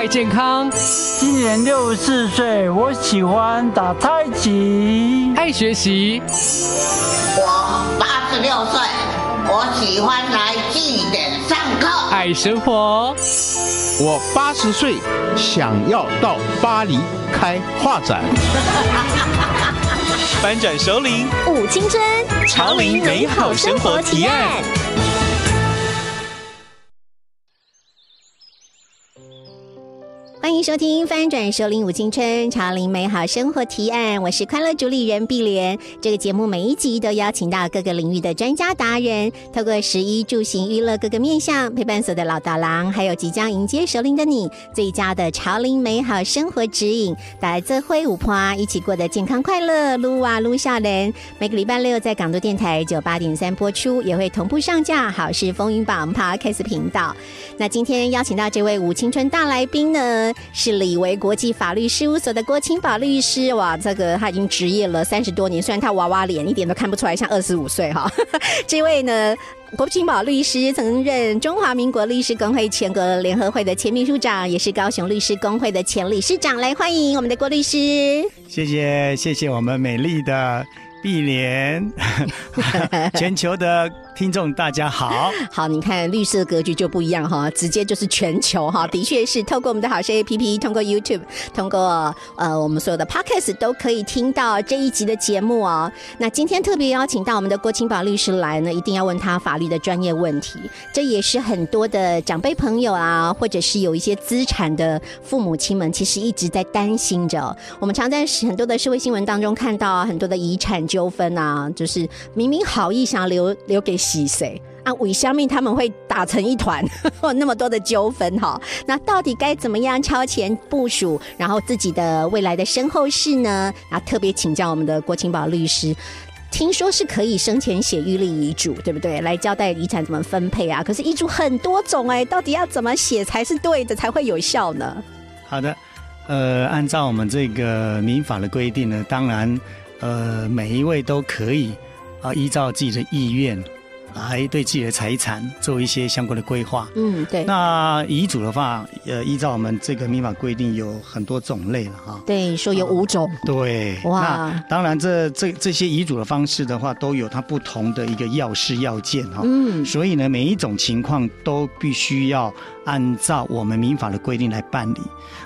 爱健康，今年六十四岁，我喜欢打太极。爱学习，我八十六岁，我喜欢来祭点上课。爱生活，我八十岁，想要到巴黎开画展。翻转首领舞青春，潮林美好生活提案。迎收听《翻转首领舞青春潮林美好生活提案》，我是快乐主理人碧莲。这个节目每一集都邀请到各个领域的专家达人，透过食衣住行娱乐各个面向，陪伴所的老大郎，还有即将迎接首领的你，最佳的潮林美好生活指引，带来这会舞花，一起过得健康快乐，撸啊撸笑人。每个礼拜六在港都电台九八点三播出，也会同步上架好事风云榜 Podcast 频道。那今天邀请到这位舞青春大来宾呢？是李维国际法律事务所的郭清宝律师，哇，这个他已经执业了三十多年，虽然他娃娃脸一点都看不出来像二十五岁哈。这位呢，郭清宝律师曾任中华民国律师公会全国联合会的前秘书长，也是高雄律师公会的前理事长。来欢迎我们的郭律师，谢谢谢谢我们美丽的碧莲，全球的。听众大家好，好，你看绿色格局就不一样哈，直接就是全球哈，的确是透过我们的好声 A P P，通过 YouTube，通过呃我们所有的 Podcast 都可以听到这一集的节目哦。那今天特别邀请到我们的郭清宝律师来呢，一定要问他法律的专业问题，这也是很多的长辈朋友啊，或者是有一些资产的父母亲们，其实一直在担心着。我们常在很多的社会新闻当中看到很多的遗产纠纷啊，就是明明好意想留留给。几谁啊？韦香蜜他们会打成一团，那么多的纠纷哈。那到底该怎么样超前部署，然后自己的未来的身后事呢？啊，特别请教我们的郭清宝律师，听说是可以生前写预立遗嘱，对不对？来交代遗产怎么分配啊？可是遗嘱很多种哎，到底要怎么写才是对的，才会有效呢？好的，呃，按照我们这个民法的规定呢，当然，呃，每一位都可以啊，依照自己的意愿。来对自己的财产做一些相关的规划。嗯，对。那遗嘱的话，呃，依照我们这个民法规定，有很多种类了哈。对，说有五种。对。哇。当然，这这这些遗嘱的方式的话，都有它不同的一个要事要件哈。嗯。所以呢，每一种情况都必须要按照我们民法的规定来办理。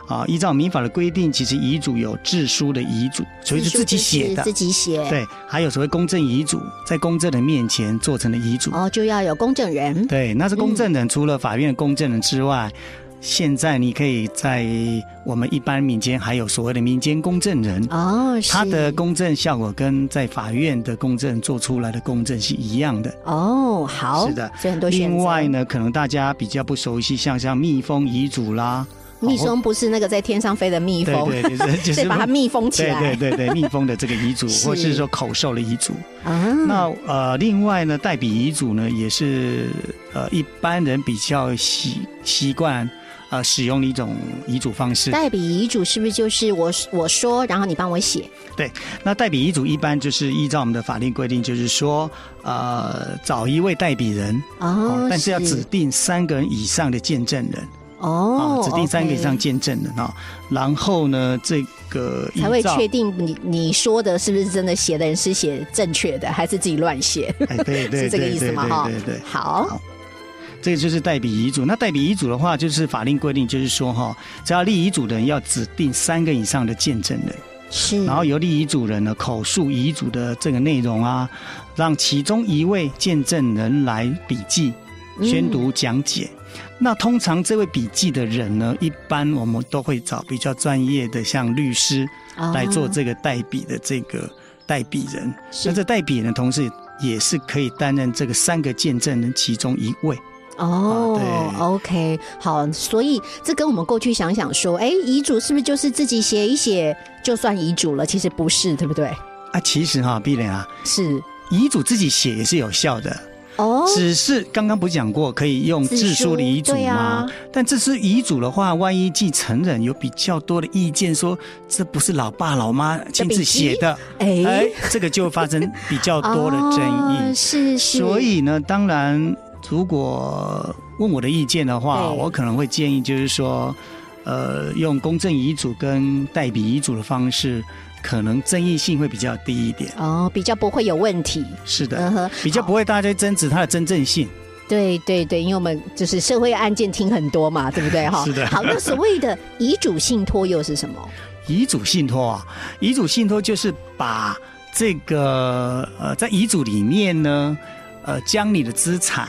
啊，依照民法的规定，其实遗嘱有自书的遗嘱，所以是自己写的，自己写。对，还有所谓公证遗嘱，在公证人面前做成的遗嘱。哦，就要有公证人。对，那是公证人，除了法院的公证人之外，现在你可以在我们一般民间还有所谓的民间公证人。哦，他的公证效果跟在法院的公证做出来的公证是一样的。哦，好，是的，所以很多另外呢，可能大家比较不熟悉，像像蜜蜂遗嘱啦。蜜蜂不是那个在天上飞的蜜蜂，对对，就是 就是把它密封起来。对对对对，密封的这个遗嘱，或是说口授的遗嘱。啊，那呃，另外呢，代笔遗嘱呢，也是呃一般人比较习习惯呃使用的一种遗嘱方式。代笔遗嘱是不是就是我我说，然后你帮我写？对，那代笔遗嘱一般就是依照我们的法定规定，就是说呃找一位代笔人，哦，但是要指定三个人以上的见证人。哦，指定三个以上见证人啊，然后呢，这个才会确定你你说的是不是真的写的人是写正确的，还是自己乱写？对对，是这个意思吗？哈，对对，好，这个就是代笔遗嘱。那代笔遗嘱的话，就是法令规定，就是说哈，只要立遗嘱的人要指定三个以上的见证人，是，然后由立遗嘱人呢口述遗嘱的这个内容啊，让其中一位见证人来笔记、宣读、讲解。那通常这位笔记的人呢，一般我们都会找比较专业的，像律师来做这个代笔的这个代笔人。那这代笔人同时也是可以担任这个三个见证人其中一位。哦，OK，好，所以这跟我们过去想想说，哎，遗嘱是不是就是自己写一写就算遗嘱了？其实不是，对不对？啊，其实哈，碧莲啊，是遗嘱自己写也是有效的。哦，只是刚刚不讲过可以用自书的遗嘱吗？但这是遗嘱的话，万一继承人有比较多的意见，说这不是老爸老妈亲自写的，哎，这个就发生比较多的争议。是是。所以呢，当然，如果问我的意见的话，我可能会建议就是说，呃，用公证遗嘱跟代笔遗嘱的方式，可能争议性会比较低一点。哦，比较不会有问题。是的，嗯，比较不会大家争执它的真正性。对对对，因为我们就是社会案件听很多嘛，对不对 哈？是的好，那所谓的遗嘱信托又是什么？遗嘱信托啊，遗嘱信托就是把这个呃，在遗嘱里面呢，呃，将你的资产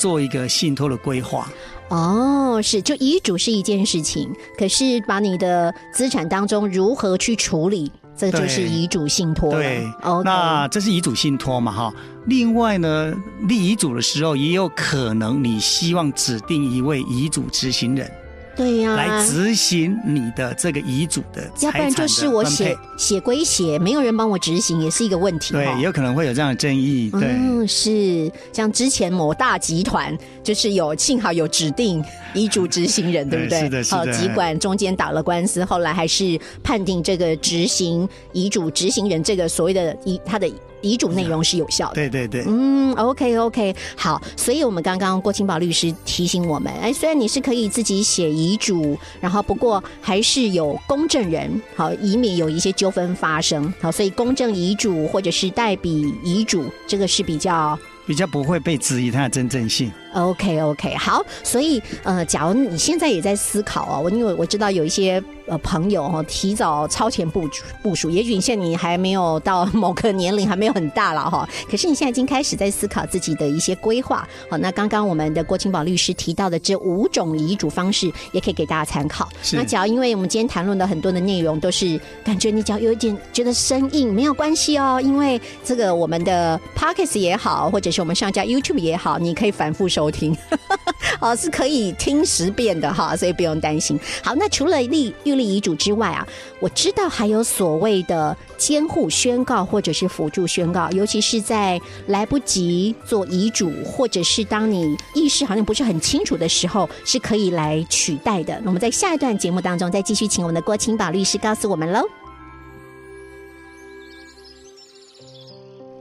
做一个信托的规划。哦，是，就遗嘱是一件事情，可是把你的资产当中如何去处理，这就是遗嘱信托了。对 o 那这是遗嘱信托嘛，哈。另外呢，立遗嘱的时候，也有可能你希望指定一位遗嘱执行人对呀、来执行你的这个遗嘱的要不然就是我写。写归写，没有人帮我执行，也是一个问题。对，也有可能会有这样的争议。对，嗯，是像之前某大集团就是有幸好有指定遗嘱执行人，对不对？是的是的好，尽管中间打了官司，后来还是判定这个执行遗嘱执行人这个所谓的遗他的遗嘱内容是有效的。对对对。嗯，OK OK，好，所以我们刚刚郭清宝律师提醒我们，哎，虽然你是可以自己写遗嘱，然后不过还是有公证人，好，以免有一些纠纷发生，好，所以公证遗嘱或者是代笔遗嘱，这个是比较比较不会被质疑它的真正性。OK OK，好，所以呃，假如你现在也在思考哦，我因为我知道有一些呃朋友哈、哦、提早超前部署部署，也许你现在你还没有到 某个年龄，还没有很大了哈、可是你现在已经开始在思考自己的一些规划。好，那刚刚我们的郭清宝律师提到的这五种遗嘱方式，也可以给大家参考。那假如因为我们今天谈论的很多的内容都是感觉你只要有一点觉得生硬，没有关系哦，因为这个我们的 Pockets 也好，或者是我们上架 YouTube 也好，你可以反复收收听。哦，是可以听十遍的哈，所以不用担心。好，那除了立预立遗嘱之外啊，我知道还有所谓的监护宣告或者是辅助宣告，尤其是在来不及做遗嘱，或者是当你意识好像不是很清楚的时候，是可以来取代的。那我们在下一段节目当中再继续请我们的郭清宝律师告诉我们喽。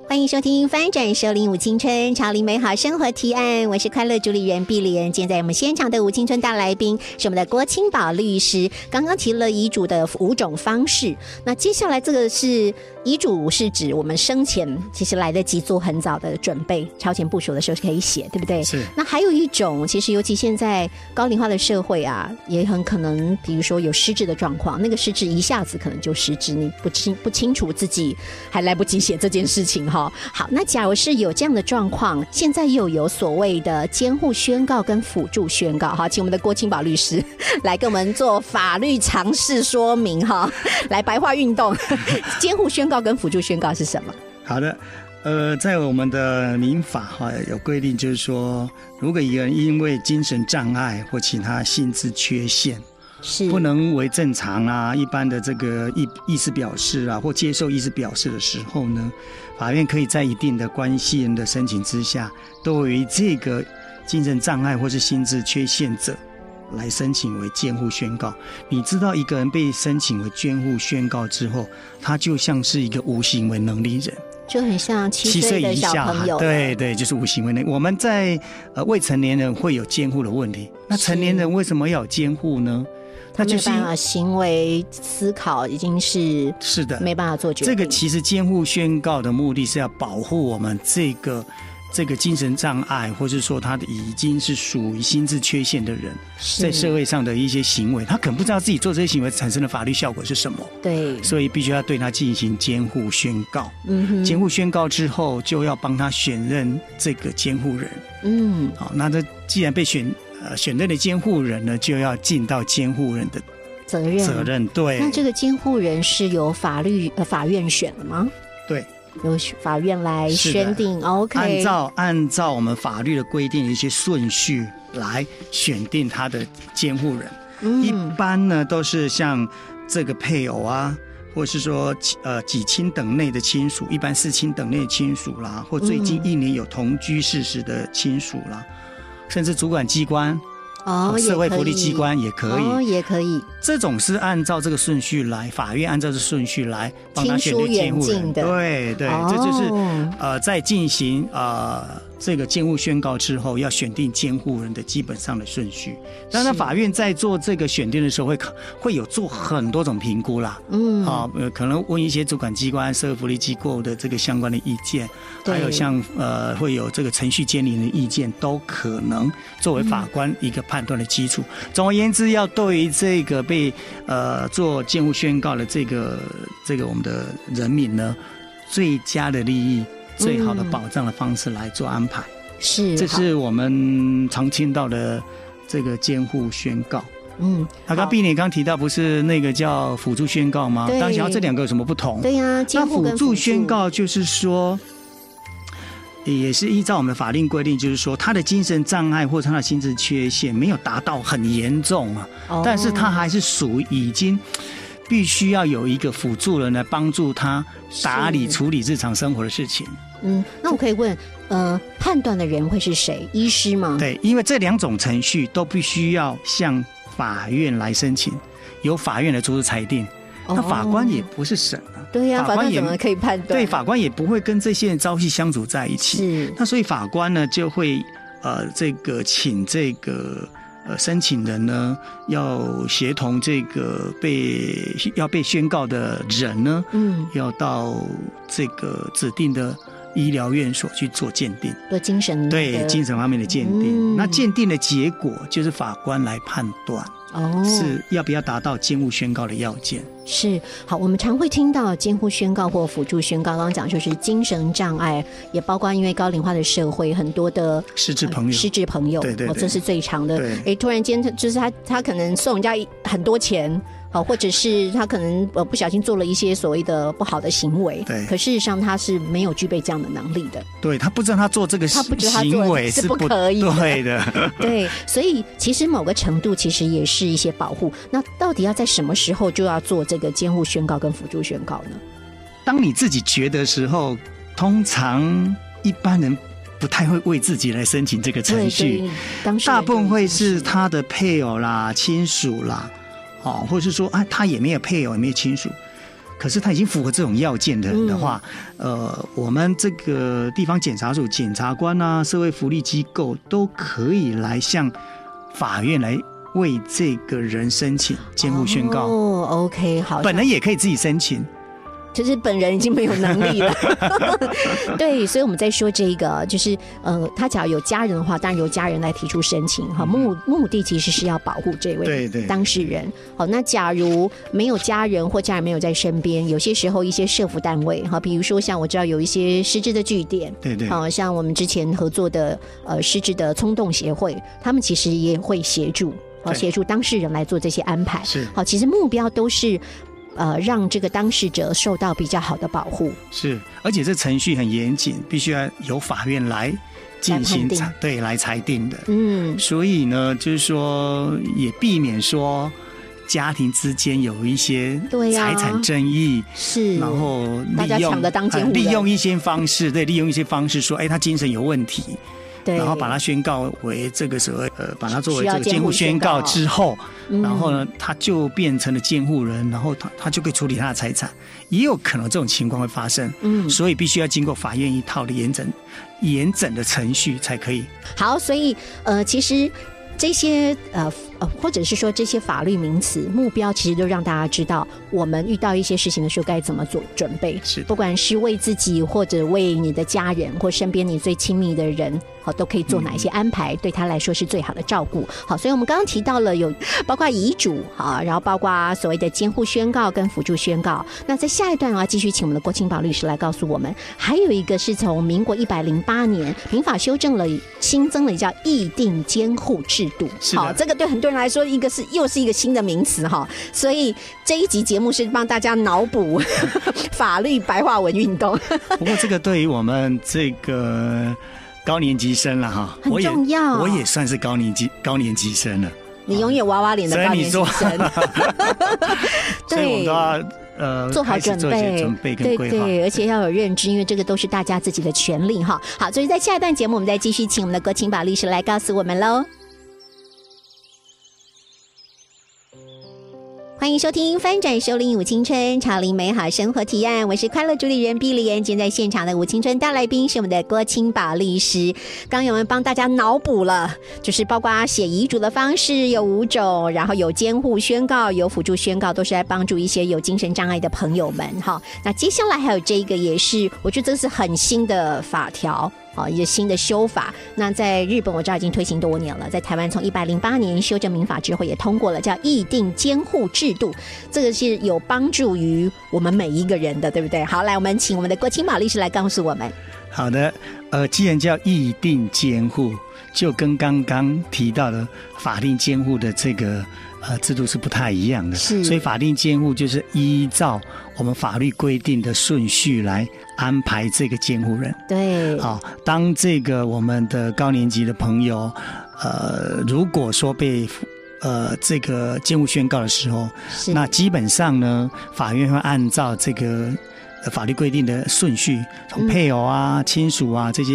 欢迎收听《翻转收领舞青春潮领美好生活提案》，我是快乐主理人碧莲。今天在我们现场的舞青春大来宾是我们的郭清宝律师，刚刚提了遗嘱的五种方式。那接下来这个是遗嘱，是指我们生前其实来得及做很早的准备，超前部署的时候是可以写，对不对？是那还有一种，其实尤其现在高龄化的社会啊，也很可能，比如说有失智的状况，那个失智一下子可能就失智，你不清不清楚自己还来不及写这件事情哈。好，那假如是有这样的状况，现在又有所谓的监护宣告跟辅助宣告哈，请我们的郭清宝律师 来跟我们做法律常识说明哈，来白话运动，监护宣告跟辅助宣告是什么？好的，呃，在我们的民法哈有规定，就是说，如果一个人因为精神障碍或其他心智缺陷，是不能为正常啊一般的这个意意思表示啊，或接受意思表示的时候呢，法院可以在一定的关系人的申请之下，对于这个精神障碍或是心智缺陷者。来申请为监护宣告，你知道一个人被申请为监护宣告之后，他就像是一个无行为能力人，就很像七七岁以下对对，就是无行为能力。我们在呃未成年人会有监护的问题，那成年人为什么要有监护呢？那就办法行为思考，已经是是的，没办法做决定。这个其实监护宣告的目的是要保护我们这个这个精神障碍，或是说他的已经是属于心智缺陷的人，在社会上的一些行为，他可能不知道自己做这些行为产生的法律效果是什么，对，所以必须要对他进行监护宣告。嗯哼，监护宣告之后，就要帮他选任这个监护人。嗯，好，那这既然被选呃选任的监护人呢，就要尽到监护人的责任责。任。对那这个监护人是由法律呃法院选的吗？对，由法院来是的宣定。OK，按照按照我们法律的规定的一些顺序来选定他的监护人。一嗯般呢都是像这个配偶啊，或是说呃几亲等内的亲属，一般四亲等内的亲属啦，或最近嗯一年有同居事实的亲属啦，甚至主管机关、哦，社会福利机关也可以。哦，也可以。这种是按照这个顺序来，法院按照这顺序来帮他选对监护人。对对，哦这就是呃在进行呃这个监护宣告之后，要选定监护人的基本上的顺序。当然，法院在做这个选定的时候，会考会有做很多种评估啦。嗯，啊，呃，可能问一些主管机关、社会福利机构的这个相关的意见，对还有像呃会有这个程序监理人的意见，都可能作为法官一个判断的基础。总而言之，要对于这个被呃做监护宣告的这个这个我们的人民呢，最佳的利益、最好的保障的方式来做安排。是，这是我们常听到的这个监护宣告。嗯，啊，刚毕你刚提到不是那个叫辅助宣告吗？对当想要这两个有什么不同？对呀、那辅助宣告就是说，也是依照我们的法令规定，就是说他的精神障碍或者他的心智缺陷没有达到很严重啊，哦但是他还是属于已经必须要有一个辅助人来帮助他打理处理日常生活的事情。嗯，那我可以问，呃，判断的人会是谁？医师吗？，对，因为这两种程序都必须要向法院来申请，由法院来做出裁定。那法官也不是审啊，对呀、法官怎么可以判断？对，法官也不会跟这些人朝夕相处在一起。是那所以法官呢就会呃这个请这个呃申请人呢要协同这个被要被宣告的人呢，嗯，要到这个指定的医疗院所去做鉴定，做精神对精神方面的鉴定。嗯那鉴定的结果就是法官来判断哦是要不要达到监护宣告的要件。是好，我们常会听到监护宣告或辅助宣告，刚刚讲就是精神障碍，也包括因为高龄化的社会，很多的失智朋友呃失智朋友，对对对哦这是最长的对。哎，突然间就是他他可能送人家一很多钱。好，或者是他可能呃不小心做了一些所谓的不好的行为，对可事实上他是没有具备这样的能力的，对他不知道他做这个他不知道他做行为是不不可以的对的。对，所以其实某个程度其实也是一些保护。那到底要在什么时候就要做这个监护宣告跟辅助宣告呢？当你自己觉得时候，通常一般人不太会为自己来申请这个程序，大部分会是是他的配偶啦、亲属啦，哦，或者是说啊，他也没有配偶，也没有亲属。可是他已经符合这种要件的人的话，呃，我们这个地方检察署检察官啊、社会福利机构都可以来向法院来为这个人申请监护宣告。哦，OK，好，本人也可以自己申请，就是本人已经没有能力了。对，所以我们在说这个，就是呃，他假如有家人的话，当然由家人来提出申请哈。目目的其实是要保护这位嗯对对当事人。好，那假如没有家人或家人没有在身边，有些时候一些社服单位哈，比如说像我知道有一些失智的据点。对对。好像我们之前合作的呃失智的冲动协会，他们其实也会协助，好协助当事人来做这些安排。是好，其实目标都是呃让这个当事者受到比较好的保护。是，而且这程序很严谨，必须要由法院来进行裁对来裁定的。嗯，所以呢，就是说也避免说家庭之间有一些财产争议，是，然后大家利用抢着当监护呃人利用一些方式，对，利用一些方式说，哎，他精神有问题，对，然后把他宣告为这个所谓呃，把他作为这个监护宣告之后，嗯。然后呢，他就变成了监护人，然后他他就可以处理他的财产，也有可能这种情况会发生，嗯。所以必须要经过法院一套的严整严整的程序才可以。好，所以呃，其实这些呃呃，或者是说这些法律名词目标，其实都让大家知道，我们遇到一些事情的时候该怎么做准备。是不管是为自己，或者为你的家人，或身边你最亲密的人，好，都可以做哪一些安排，对他来说是最好的照顾。好，所以我们刚刚提到了有包括遗嘱啊，然后包括所谓的监护宣告跟辅助宣告。那在下一段啊，继续请我们的郭清宝律师来告诉我们，还有一个是从民国一百零八年民法修正了，新增了叫议定监护制度。好，这个对很多人来说，一个是又是一个新的名词哈。所以这一集节目是帮大家脑补 法律白话文运动，不过这个对于我们这个高年级生了哈，很重要我也算是高年级高年级生了，你永远娃娃脸的高年级所以你说生。所以我们都要呃做好准备，准备跟对规划。对，而且要有认知，因为这个都是大家自己的权利哈。好，所以在下一段节目，我们再继续请我们的国情宝律师来告诉我们喽。欢迎收听《翻转收领五青春潮领美好生活提案》，我是快乐主理人碧莲。今天在现场的五青春大来宾是我们的郭清宝律师。刚有人帮大家脑补了，就是包括写遗嘱的方式有五种，然后有监护宣告、有辅助宣告，都是来帮助一些有精神障碍的朋友们哈。那接下来还有这个，也是我觉得这是很新的法条。哦，一个新的修法。那在日本，我知道已经推行多年了。在台湾，从一百零八年修正民法之后，也通过了叫议定监护制度。这个是有帮助于我们每一个人的，对不对？好，来，我们请我们的郭清宝律师来告诉我们。好的，呃，既然叫议定监护，就跟刚刚提到的法定监护的这个呃制度是不太一样的。是，所以法定监护就是依照我们法律规定的顺序来。安排这个监护人，对，好，当这个我们的高年级的朋友，呃，如果说被呃这个监护宣告的时候，那基本上呢，法院会按照这个法律规定的顺序，从配偶啊、亲属啊这些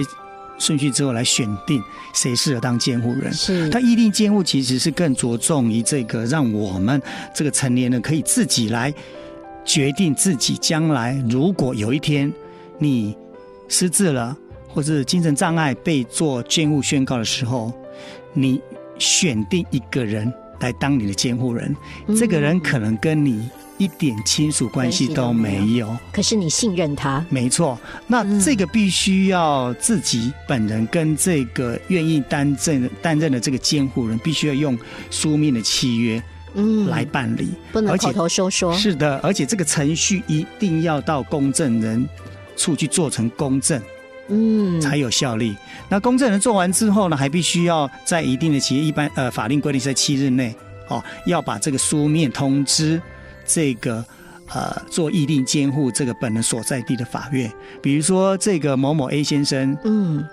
顺序之后来选定谁适合当监护人。是，但议定监护其实是更着重于这个，让我们这个成年人可以自己来决定自己将来，如果有一天。你失智了，或是精神障碍被做监护宣告的时候，你选定一个人来当你的监护人，这个人可能跟你一点亲属关系都没有，可是你信任他，没错。那这个必须要自己本人跟这个愿意担任担任的这个监护人，必须要用书面的契约，嗯，来办理，不能口头说说。是的，而且这个程序一定要到公证人。处去做成公证，嗯，才有效力。那公证人做完之后呢，还必须要在一定的企业一般呃法令规定在七日内哦，要把这个书面通知这个呃做议定监护这个本人所在地的法院。比如说这个某某 A 先生，嗯，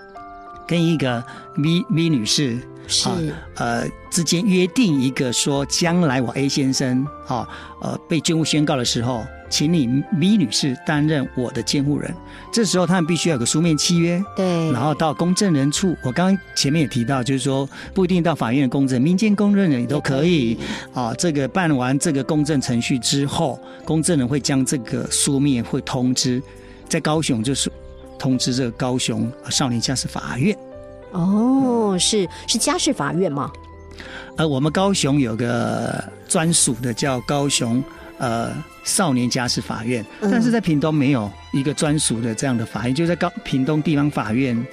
跟一个 V V 女士是呃之间约定一个说，将来我 A 先生啊呃被监护宣告的时候。请你 B 女士担任我的监护人，这时候他们必须要有个书面契约，对，然后到公证人处。我刚刚前面也提到，就是说不一定到法院的公证，民间公证人也都可以。啊，这个办完这个公证程序之后，公证人会将这个书面会通知，在高雄就是通知这个高雄少年家事法院。哦，是是家事法院吗？呃，我们高雄有个专属的叫高雄。呃，少年家事法院，但是在屏东没有一个专属的这样的法院，就在高屏东地方法院，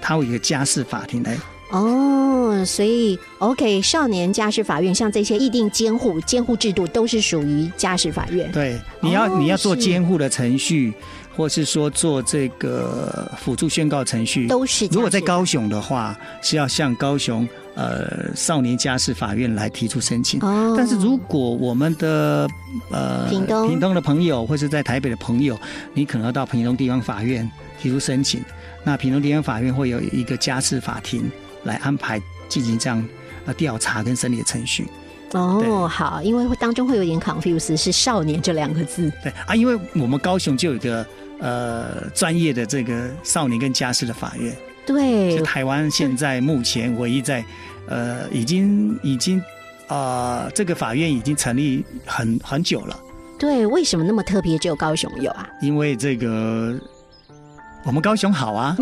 它有一个家事法庭来。哦，所以 OK，少年家事法院像这些议定监护监护制度都是属于家事法院。对，你要你要做监护的程序，或是说做这个辅助宣告程序，都是。如果在高雄的话，是要向高雄。呃，少年家事法院来提出申请。哦。但是如果我们的呃屏东屏东的朋友，或是在台北的朋友，你可能要到屏东地方法院提出申请。那屏东地方法院会有一个家事法庭来安排进行这样呃调查跟审理的程序。哦，好，因为当中会有点 confuse，是少年这两个字。对啊，因为我们高雄就有一个呃专业的这个少年跟家事的法院。对。是台湾现在目前唯一在。呃，已经已经啊，这个法院已经成立很很久了。对，为什么那么特别？只有高雄有啊？因为这个我们高雄好啊。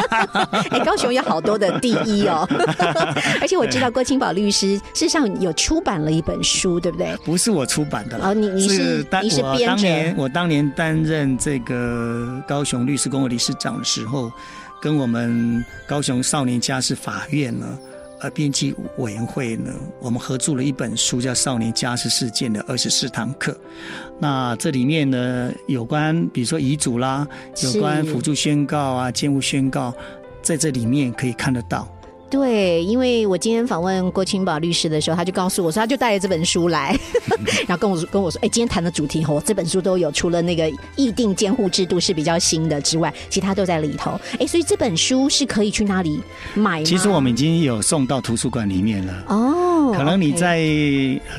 哎，高雄有好多的第一哦。而且我知道郭清宝律师事实上有出版了一本书，对不对？不是我出版的哦，你你是你是编当年我当年担任这个高雄律师公会理事长的时候，跟我们高雄少年家事法院呢。呃，编辑委员会呢，我们合著了一本书，叫《少年家事事件的二十四堂课》。那这里面呢，有关比如说遗嘱啦，有关辅助宣告啊、监护宣告，在这里面可以看得到。对，因为我今天访问郭清宝律师的时候，他就告诉我说，他就带了这本书来，然后跟我跟我说，哎，今天谈的主题哦，这本书都有，除了那个议定监护制度是比较新的之外，其他都在里头。哎，所以这本书是可以去哪里买？其实我们已经有送到图书馆里面了。哦，可能你在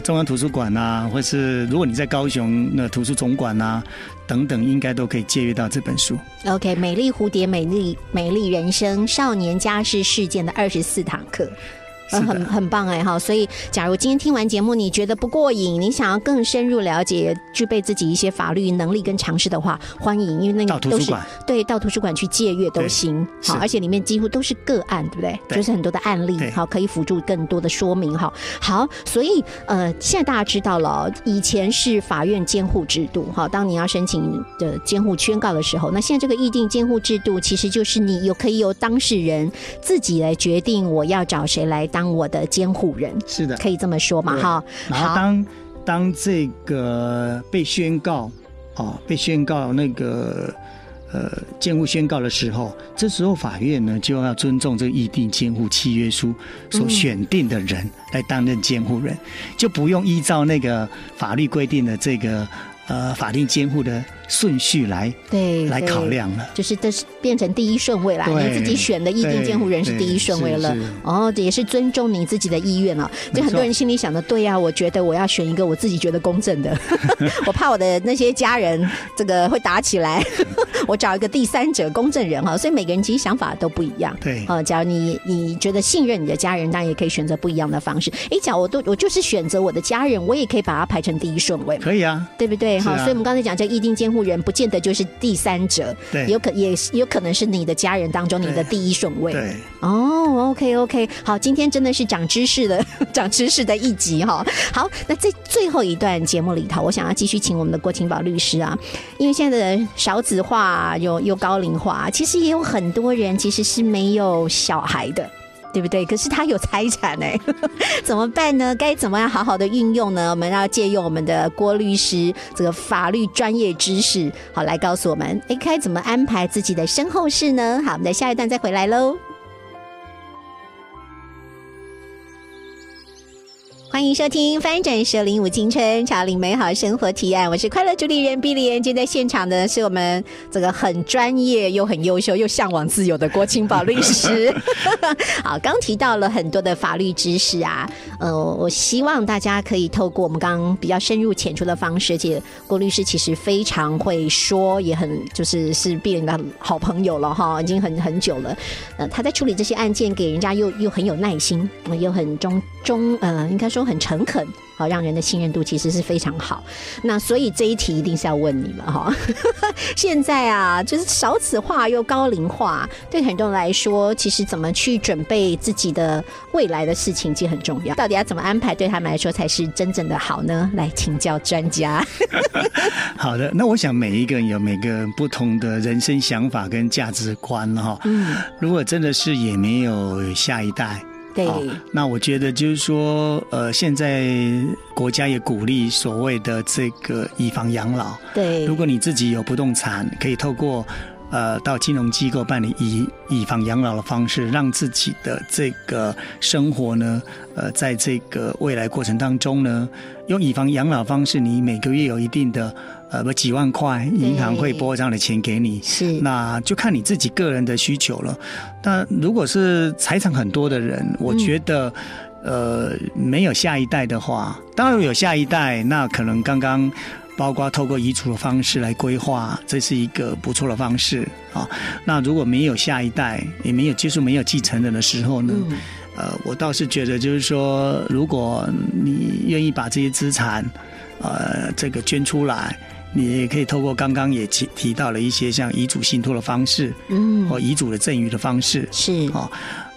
中央图书馆呐，或是如果你在高雄那图书总馆呐。等等，应该都可以借阅到这本书。OK，美丽蝴蝶，美丽美丽人生，少年家事事件的二十四堂课。呃，很很棒哎哈！所以，假如今天听完节目，你觉得不过瘾，你想要更深入了解、具备自己一些法律能力跟常识的话，欢迎，因为那个都是图书馆对，到图书馆去借阅都行。好，而且里面几乎都是个案，对不对？对就是很多的案例，好，可以辅助更多的说明哈。好，所以呃，现在大家知道了哦，以前是法院监护制度哈，当你要申请的监护宣告的时候，那现在这个议定监护制度，其实就是你有可以由当事人自己来决定我要找谁来当我的监护人，是的。可以这么说嘛哈。然后，当当这个被宣告哦，被宣告那个呃监护宣告的时候，这时候法院呢就要尊重这个议定监护契约书所选定的人来担任监护人，就不用依照那个法律规定的这个呃法定监护的顺序来对对来考量了。就是这是变成第一顺位啦，对你自己选的意定监护人是第一顺位了哦，这也是尊重你自己的意愿了。就很多人心里想的，对呀、我觉得我要选一个我自己觉得公正的，我怕我的那些家人这个会打起来，我找一个第三者公证人哈，所以每个人其实想法都不一样。对哦，假如你你觉得信任你的家人，当然也可以选择不一样的方式。哎，假如我都我就是选择我的家人，我也可以把它排成第一顺位。可以啊，对不对？哈、啊所以我们刚才讲这个议定监护人，不见得就是第三者，对有可也有可能是你的家人当中你的第一顺位。对。哦，OK OK，好，今天真的是长知识的 长知识的一集哈。好，那在最后一段节目里头，我想要继续请我们的郭清宝律师啊，因为现在的少子化又又高龄化，其实也有很多人其实是没有小孩的。对不对？可是他有财产哎，怎么办呢？该怎么样好好的运用呢？我们要借用我们的郭律师这个法律专业知识，好来告诉我们，哎，该怎么安排自己的身后事呢？好，我们在下一段再回来喽。欢迎收听《翻转首领舞青春，潮领美好生活提案》，我是快乐主理人碧莲。今天在现场的是我们这个很专业又很优秀又向往自由的郭清宝律师。好，刚提到了很多的法律知识啊，呃，我希望大家可以透过我们刚刚比较深入浅出的方式，而且郭律师其实非常会说，也很就是是碧莲的好朋友了哈，已经很很久了。呃，他在处理这些案件，给人家又又很有耐心，又很忠忠呃，应该说很诚恳，好、让人的信任度其实是非常好。那所以这一题一定是要问你们哈。现在啊，就是少子化又高龄化，对很多人来说，其实怎么去准备自己的未来的事情，其实很重要。到底要怎么安排，对他们来说才是真正的好呢？来请教专家。好的，那我想每一个人有每个人不同的人生想法跟价值观哈。嗯，如果真的是也没有下一代，对，好那我觉得就是说，呃，现在国家也鼓励所谓的这个以房养老。对，如果你自己有不动产，可以透过呃到金融机构办理以以房养老的方式，让自己的这个生活呢，呃，在这个未来过程当中呢，用以房养老方式，你每个月有一定的呃不几万块，银行会拨这样的钱给你。是那就看你自己个人的需求了。那如果是财产很多的人，我觉得。呃，没有下一代的话，当然有下一代，那可能刚刚包括透过遗嘱的方式来规划，这是一个不错的方式啊。那如果没有下一代，也没有接触没有继承人的时候呢，嗯呃，我倒是觉得就是说，如果你愿意把这些资产，呃，这个捐出来。你也可以透过刚刚也提提到了一些像遗嘱信托的方式，嗯。或遗嘱的赠与的方式，是。哦，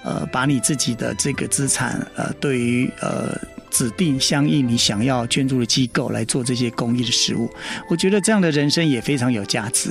呃，把你自己的这个资产，呃，对于呃指定相应你想要捐助的机构来做这些公益的事物，我觉得这样的人生也非常有价值。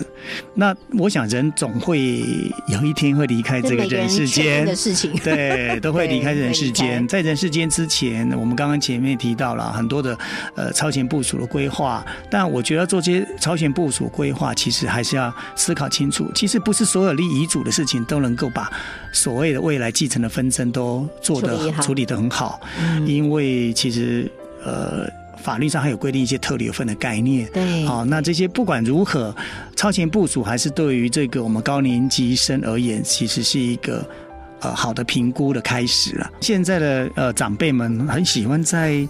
那我想人总会有一天会离开这个人人世间的，事情，对，都会离开人世间。在人世间之前，我们刚刚前面提到了很多的呃超前部署的规划，但我觉得做这些超前部署规划，其实还是要思考清楚。其实不是所有立遗嘱的事情都能够把所谓的未来继承的纷争都做得处理得很好，嗯因为其实呃。法律上还有规定一些特留份的概念，对，好、那这些不管如何，超前部署还是对于这个我们高年级生而言，其实是一个呃好的评估的开始了。现在的呃长辈们很喜欢在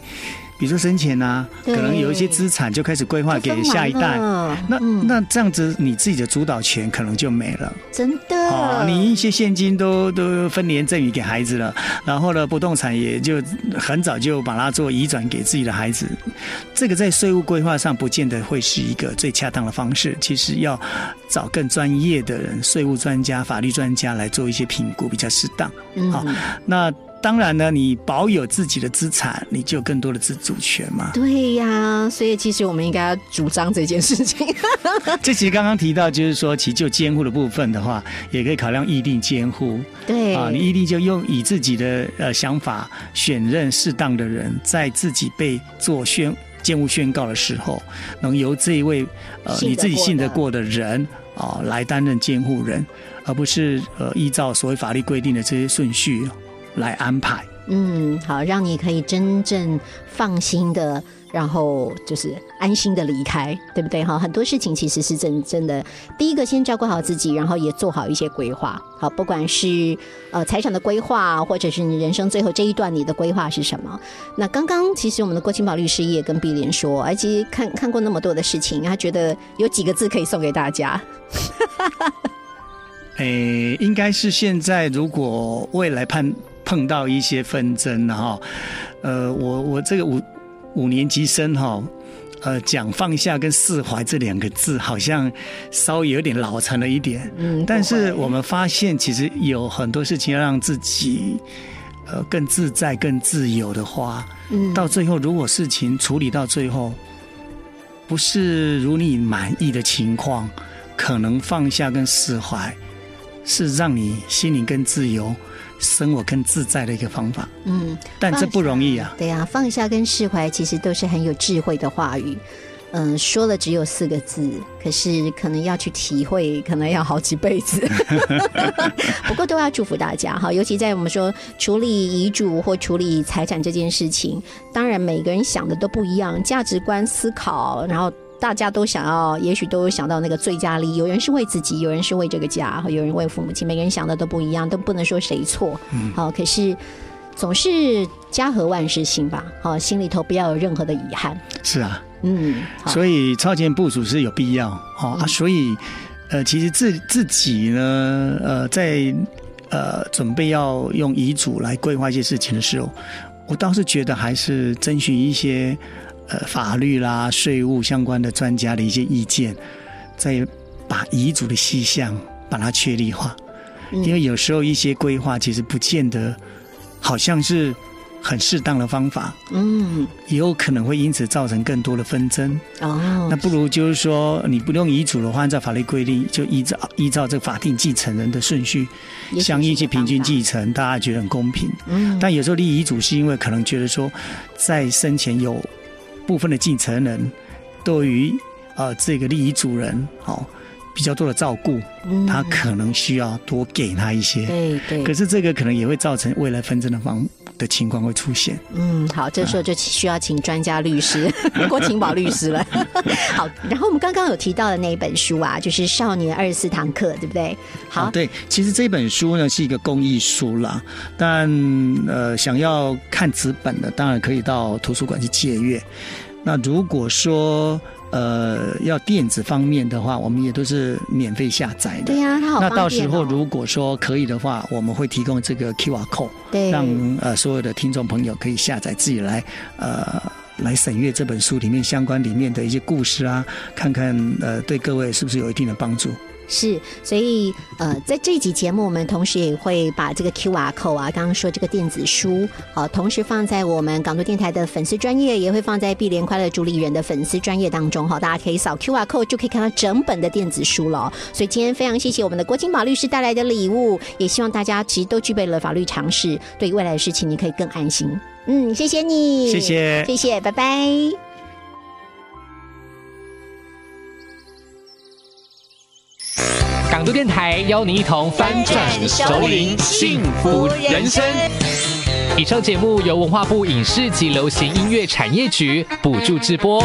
比如说生前啊、可能有一些资产就开始规划给下一代。那、嗯那这样子，你自己的主导权可能就没了真的，哦！你一些现金都都分年赠与给孩子了，然后呢，不动产也就很早就把它做移转给自己的孩子。这个在税务规划上不见得会是一个最恰当的方式，其实要找更专业的人，税务专家、法律专家来做一些评估，比较适当。嗯好那当然呢，你保有自己的资产，你就有更多的自主权嘛。对呀，所以其实我们应该要主张这件事情。这其实刚刚提到，就是说，其实就监护的部分的话，也可以考量议定监护对啊。你议定就用以自己的呃想法选任适当的人，在自己被做宣监护宣告的时候，能由这一位呃你自己信得过的人啊来担任监护人，而不是呃依照所谓法律规定的这些顺序来安排。嗯，好，让你可以真正放心的，然后就是安心的离开，对不对？哈，很多事情其实是真真的，第一个先照顾好自己，然后也做好一些规划。好，不管是呃财产的规划，或者是你人生最后这一段你的规划是什么？那刚刚其实我们的郭清宝律师也跟碧莲说，而且看看过那么多的事情，他觉得有几个字可以送给大家。诶，应该是现在如果未来碰碰到一些纷争了哈，呃，我我这个五五年级生哈，呃，讲放下跟释怀这两个字，好像稍微有点老成了一点。嗯，但是我们发现，其实有很多事情要让自己呃更自在、更自由的话，嗯。到最后如果事情处理到最后不是如你满意的情况，可能放下跟释怀是让你心灵更自由、生活更自在的一个方法。嗯。但这不容易啊。对呀、放下跟释怀其实都是很有智慧的话语。嗯，说了只有四个字，可是可能要去体会，可能要好几辈子。不过都要祝福大家哈，尤其在我们说处理遗嘱或处理财产这件事情，当然每个人想的都不一样，价值观思考，然后。大家都想要，也许都有想到那个最佳利益。有人是为自己，有人是为这个家，有人为父母亲。每个人想的都不一样，都不能说谁错。好，可是总是家和万事兴吧。好，心里头不要有任何的遗憾。是啊，嗯，所以超前部署是有必要哦啊，所以呃，其实自自己呢，呃，在呃准备要用遗嘱来规划一些事情的时候，我倒是觉得还是征询一些呃法律啦、税务相关的专家的一些意见，再把遗嘱的细项把它确立化，嗯。因为有时候一些规划其实不见得好像是很适当的方法，嗯，也有可能会因此造成更多的纷争。哦，那不如就是说，你不用遗嘱的话，按照法律规定，就依照依照这个法定继承人的顺序，相应去平均是继承，大家觉得很公平。嗯，但有时候立遗嘱是因为可能觉得说，在生前有部分的继承人对于啊这个利益主人好比较多的照顾，嗯他可能需要多给他一些。对对，可是这个可能也会造成未来纷争的方的情况会出现。嗯，好，这时候就需要请专家律师 郭清宝律师了。好，然后我们刚刚有提到的那一本书啊，就是《少年二十四堂课》，对不对？好，哦，对，其实这本书呢是一个公益书啦，但呃想要看纸本的，当然可以到图书馆去借阅。那如果说呃要电子方面的话，我们也都是免费下载的。对呀、它好那到时候如果说可以的话，我们会提供这个 QR code，对让呃所有的听众朋友可以下载自己来呃来审阅这本书里面相关里面的一些故事啊，看看呃对各位是不是有一定的帮助。是，所以呃，在这一集节目，我们同时也会把这个 Q R code 啊，刚刚说这个电子书，好、同时放在我们港都电台的粉丝专业，也会放在碧莲快乐主理人的粉丝专业当中哈、大家可以扫 Q R code 就可以看到整本的电子书了哦。所以今天非常谢谢我们的郭金宝律师带来的礼物，也希望大家其实都具备了法律常识，对于未来的事情你可以更安心。嗯，谢谢你，谢谢谢谢，拜拜。港都电台邀您一同翻转熟龄幸福人生。以上节目由文化部影视及流行音乐产业局补助直播。